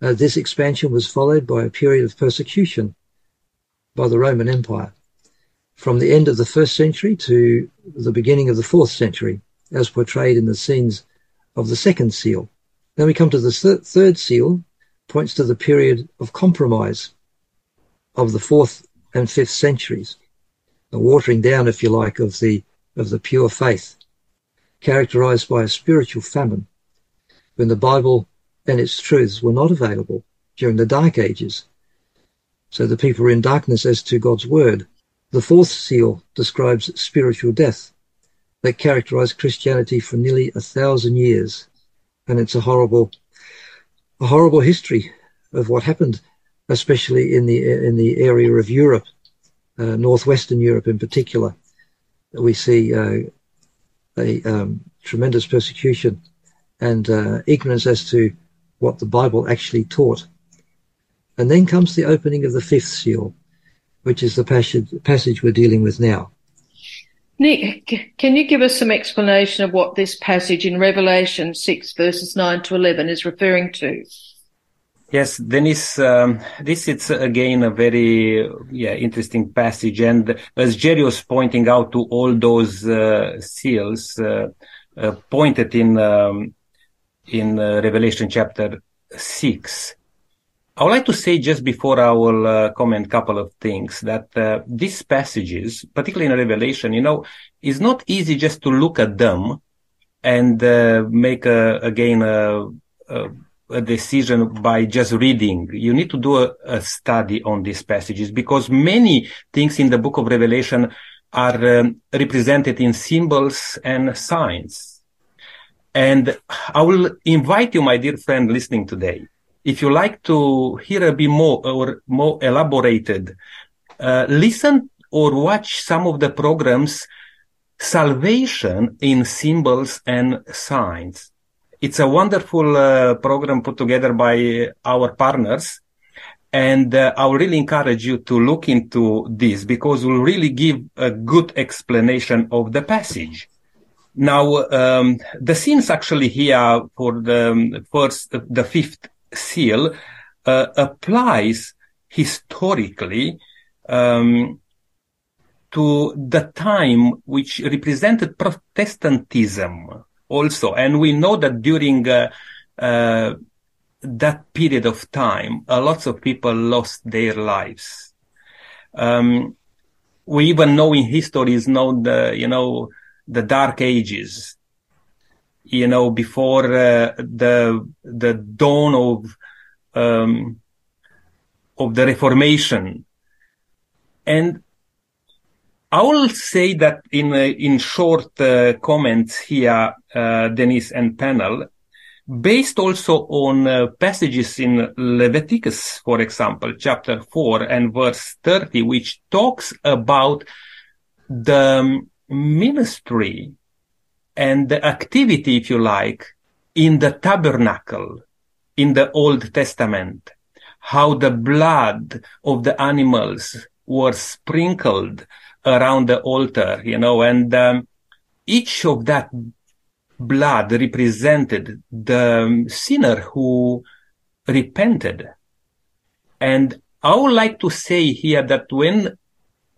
Uh, this expansion was followed by a period of persecution by the Roman Empire from the end of the first century to the beginning of the fourth century as portrayed in the scenes of the second seal. Then we come to the th- third seal, points to the period of compromise of the fourth and fifth centuries, the watering down, if you like, of the of the pure faith, characterized by a spiritual famine, when the Bible and its truths were not available during the Dark Ages. So the people were in darkness as to God's word. The fourth seal describes spiritual death, that characterized Christianity for nearly a thousand years. And it's a horrible, a horrible history of what happened, especially in the, in the area of Europe, uh, Northwestern Europe in particular. We see, uh, a, um, tremendous persecution and, uh, ignorance as to what the Bible actually taught. And then comes the opening of the fifth seal, which is the passage, passage we're dealing with now. Nick, can you give us some explanation of what this passage in Revelation 6 verses 9 to 11 is referring to? Yes, Dennis, um, this is again a very yeah interesting passage, and as Jerry was pointing out to all those uh, seals uh, uh, pointed in um, in uh, Revelation chapter six, I would like to say just before I will uh, comment a couple of things that uh, these passages, particularly in Revelation, you know, is not easy just to look at them and make a, again a, a, a, decision by just reading. You need to do a, a, study on these passages because many things in the book of Revelation are um, represented in symbols and signs. And I will invite you, my dear friend listening today, if you like to hear a bit more or more elaborated, uh, listen or watch some of the programs Salvation in Symbols and Signs. It's a wonderful uh, program put together by our partners. And uh, I will really encourage you to look into this because we'll really give a good explanation of the passage. Now, um, the scenes actually here for the um, first, the fifth seal uh, applies historically um, to the time which represented Protestantism also. And we know that during uh, uh, that period of time, uh, lots of people lost their lives. Um, we even know in history is known the, you know, the dark ages you know, before uh, the the dawn of um, of the Reformation, and I will say that in uh, in short uh, comments here, uh, Denise and panel, based also on uh, passages in Leviticus, for example, chapter four and verse thirty, which talks about the ministry and the activity, if you like, in the tabernacle in the Old Testament, how the blood of the animals was sprinkled around the altar, you know, and um, each of that blood represented the sinner who repented. And I would like to say here that when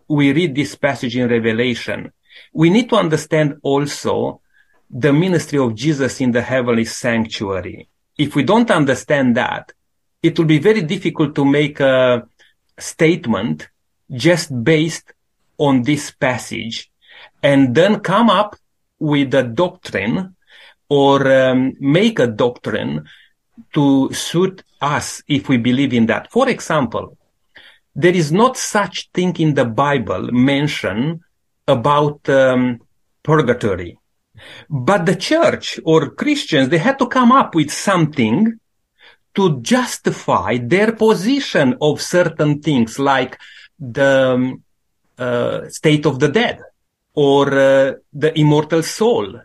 we read this passage in Revelation, we need to understand also the ministry of Jesus in the heavenly sanctuary. If we don't understand that, it will be very difficult to make a statement just based on this passage and then come up with a doctrine or um, make a doctrine to suit us if we believe in that. For example, there is not such thing in the Bible mentioned about um, purgatory. But the church or Christians, they had to come up with something to justify their position of certain things like the um, uh, state of the dead or uh, the immortal soul.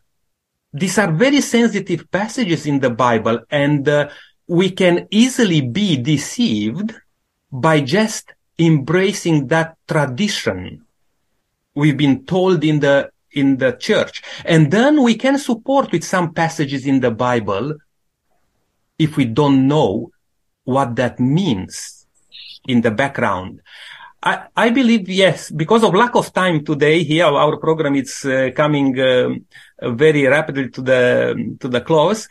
These are very sensitive passages in the Bible and uh, we can easily be deceived by just embracing that tradition we've been told in the in the church and then we can support with some passages in the bible if we don't know what that means in the background I, I believe yes, because of lack of time today here, our program is uh, coming uh, very rapidly to the to the close.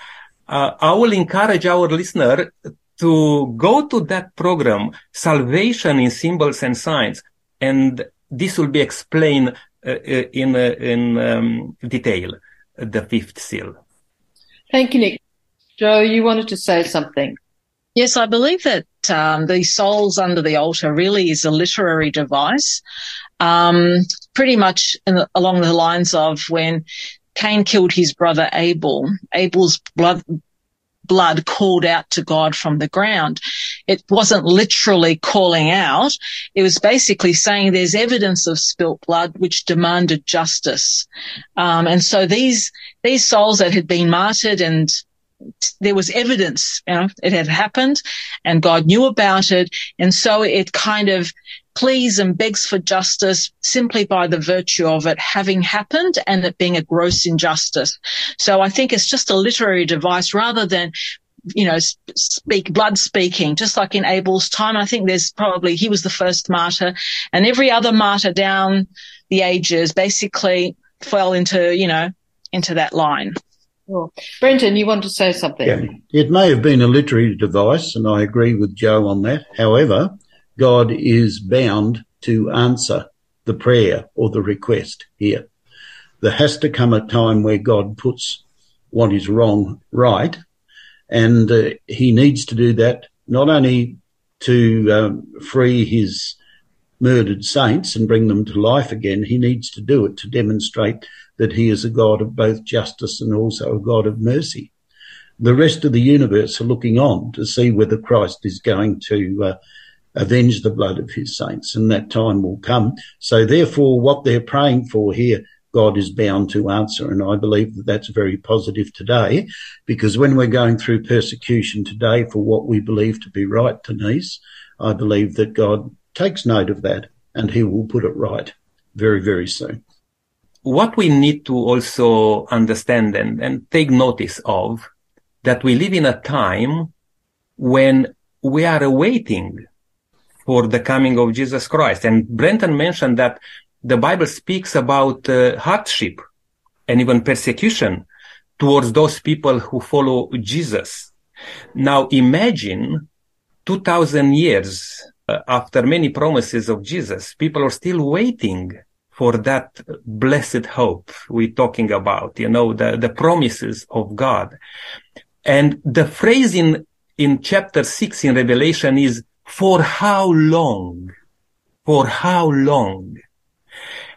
Uh, I will encourage our listener to go to that program, Salvation in Symbols and Signs, and this will be explained uh, uh, in uh, in um, detail. The fifth seal. Thank you, Nick. Joe, you wanted to say something. Yes, I believe that um, the souls under the altar really is a literary device, um, pretty much the, along the lines of when Cain killed his brother Abel. Abel's blood blood called out to God from the ground. It wasn't literally calling out. It was basically saying there's evidence of spilt blood which demanded justice. Um, and so these, these souls that had been martyred and there was evidence, you know, it had happened and God knew about it. And so it kind of pleads and begs for justice simply by the virtue of it having happened and it being a gross injustice. So I think it's just a literary device rather than you know, speak blood speaking, just like in Abel's time. I think there's probably, he was the first martyr and every other martyr down the ages basically fell into, you know, into that line. Well, Brenton, you want to say something? Yeah. It may have been a literary device, and I agree with Joe on that. However, God is bound to answer the prayer or the request here. There has to come a time where God puts what is wrong right, and uh, he needs to do that not only to um, free his murdered saints and bring them to life again, he needs to do it to demonstrate that he is a God of both justice and also a God of mercy. The rest of the universe are looking on to see whether Christ is going to uh, avenge the blood of his saints, and that time will come. So therefore, what they're praying for here, God is bound to answer. And I believe that that's very positive today, because when we're going through persecution today for what we believe to be right, Denise, I believe that God takes note of that and he will put it right very, very soon what we need to also understand and, and take notice of that we live in a time when we are awaiting for the coming of Jesus Christ. And Brenton mentioned that the Bible speaks about uh, hardship and even persecution towards those people who follow Jesus. Now imagine 2000 years uh, after many promises of Jesus, people are still waiting for that blessed hope we're talking about, you know, the, the promises of God. And the phrase in, in chapter six in Revelation is, for how long? For how long?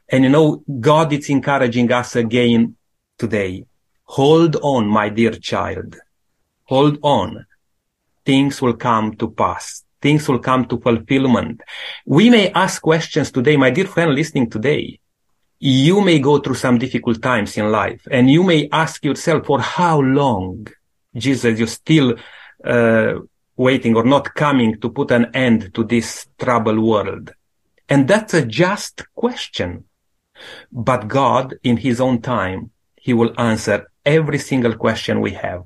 And you know, God is encouraging us again today. Hold on, my dear child. Hold on. Things will come to pass things will come to fulfillment. We may ask questions today, my dear friend listening today. You may go through some difficult times in life and you may ask yourself for how long Jesus, you're still uh, waiting or not coming to put an end to this troubled world? And that's a just question. But God, in his own time, he will answer every single question we have.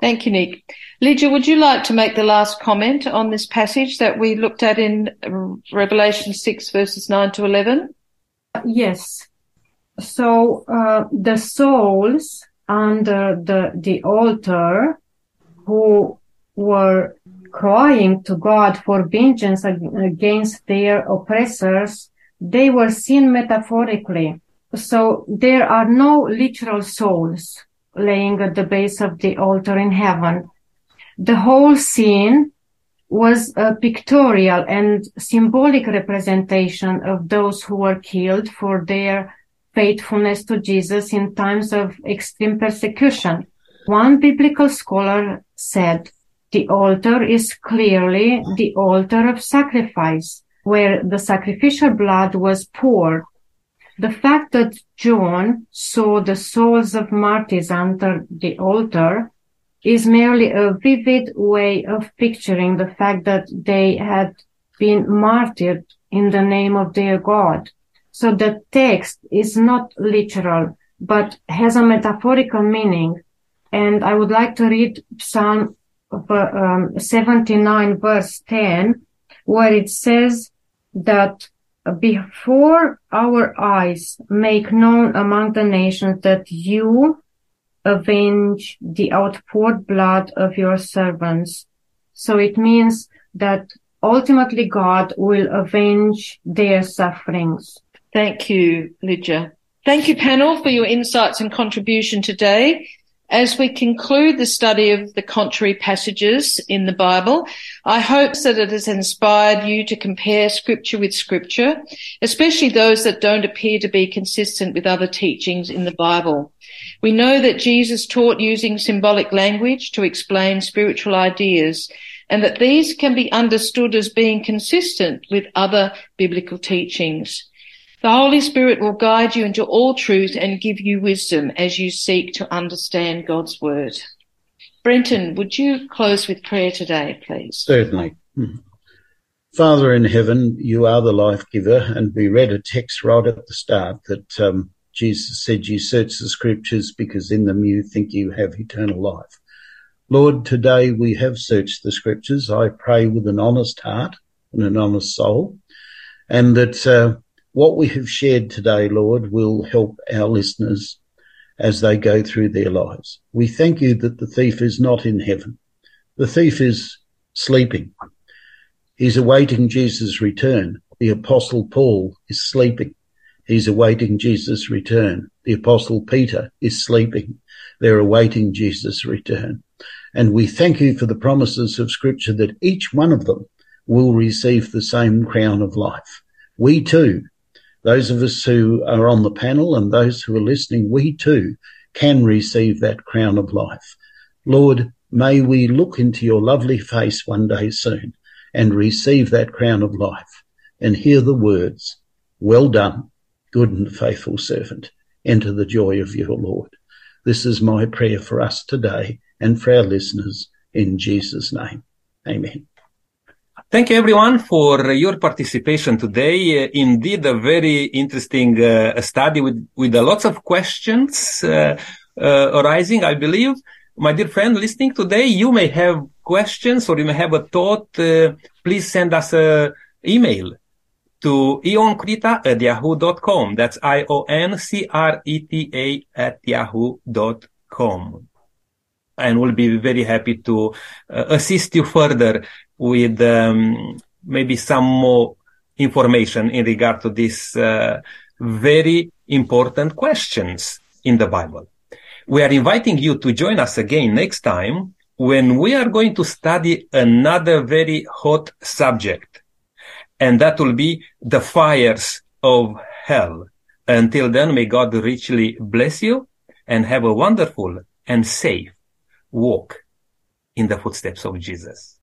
Thank you, Nick. Lydia, would you like to make the last comment on this passage that we looked at in Revelation 6 verses 9 to 11? Yes. So, uh, the souls under the, the altar who were crying to God for vengeance against their oppressors, they were seen metaphorically. So there are no literal souls laying at the base of the altar in heaven. The whole scene was a pictorial and symbolic representation of those who were killed for their faithfulness to Jesus in times of extreme persecution. One biblical scholar said, the altar is clearly the altar of sacrifice, where the sacrificial blood was poured. The fact that John saw the souls of martyrs under the altar is merely a vivid way of picturing the fact that they had been martyred in the name of their God. So the text is not literal, but has a metaphorical meaning. And I would like to read Psalm um, 79 verse 10, where it says that before our eyes make known among the nations that you avenge the outpoured blood of your servants. So it means that ultimately God will avenge their sufferings. Thank you, Lydia. Thank you, panel, for your insights and contribution today. As we conclude the study of the contrary passages in the Bible, I hope that it has inspired you to compare scripture with scripture, especially those that don't appear to be consistent with other teachings in the Bible. We know that Jesus taught using symbolic language to explain spiritual ideas and that these can be understood as being consistent with other biblical teachings. The Holy Spirit will guide you into all truth and give you wisdom as you seek to understand God's word. Brenton, would you close with prayer today, please? Certainly. Hmm. Father in heaven, you are the life giver, and we read a text right at the start that um, Jesus said, You search the scriptures because in them you think you have eternal life. Lord, today we have searched the scriptures. I pray with an honest heart and an honest soul, and that uh, what we have shared today, Lord, will help our listeners as they go through their lives. We thank you that the thief is not in heaven. The thief is sleeping. He's awaiting Jesus' return. The apostle Paul is sleeping. He's awaiting Jesus' return. The apostle Peter is sleeping. They're awaiting Jesus' return. And we thank you for the promises of scripture that each one of them will receive the same crown of life. We too those of us who are on the panel and those who are listening, we too can receive that crown of life. Lord, may we look into your lovely face one day soon and receive that crown of life and hear the words, well done, good and faithful servant. Enter the joy of your Lord. This is my prayer for us today and for our listeners in Jesus' name. Amen. Thank you everyone for your participation today. Uh, indeed, a very interesting uh, study with, with a lots of questions uh, uh, arising, I believe. My dear friend listening today, you may have questions or you may have a thought. Uh, please send us an email to ioncreta at yahoo.com. That's I-O-N-C-R-E-T-A at yahoo.com. And we'll be very happy to uh, assist you further with um, maybe some more information in regard to these uh, very important questions in the Bible. We are inviting you to join us again next time when we are going to study another very hot subject. And that will be the fires of hell. Until then, may God richly bless you and have a wonderful and safe walk in the footsteps of Jesus.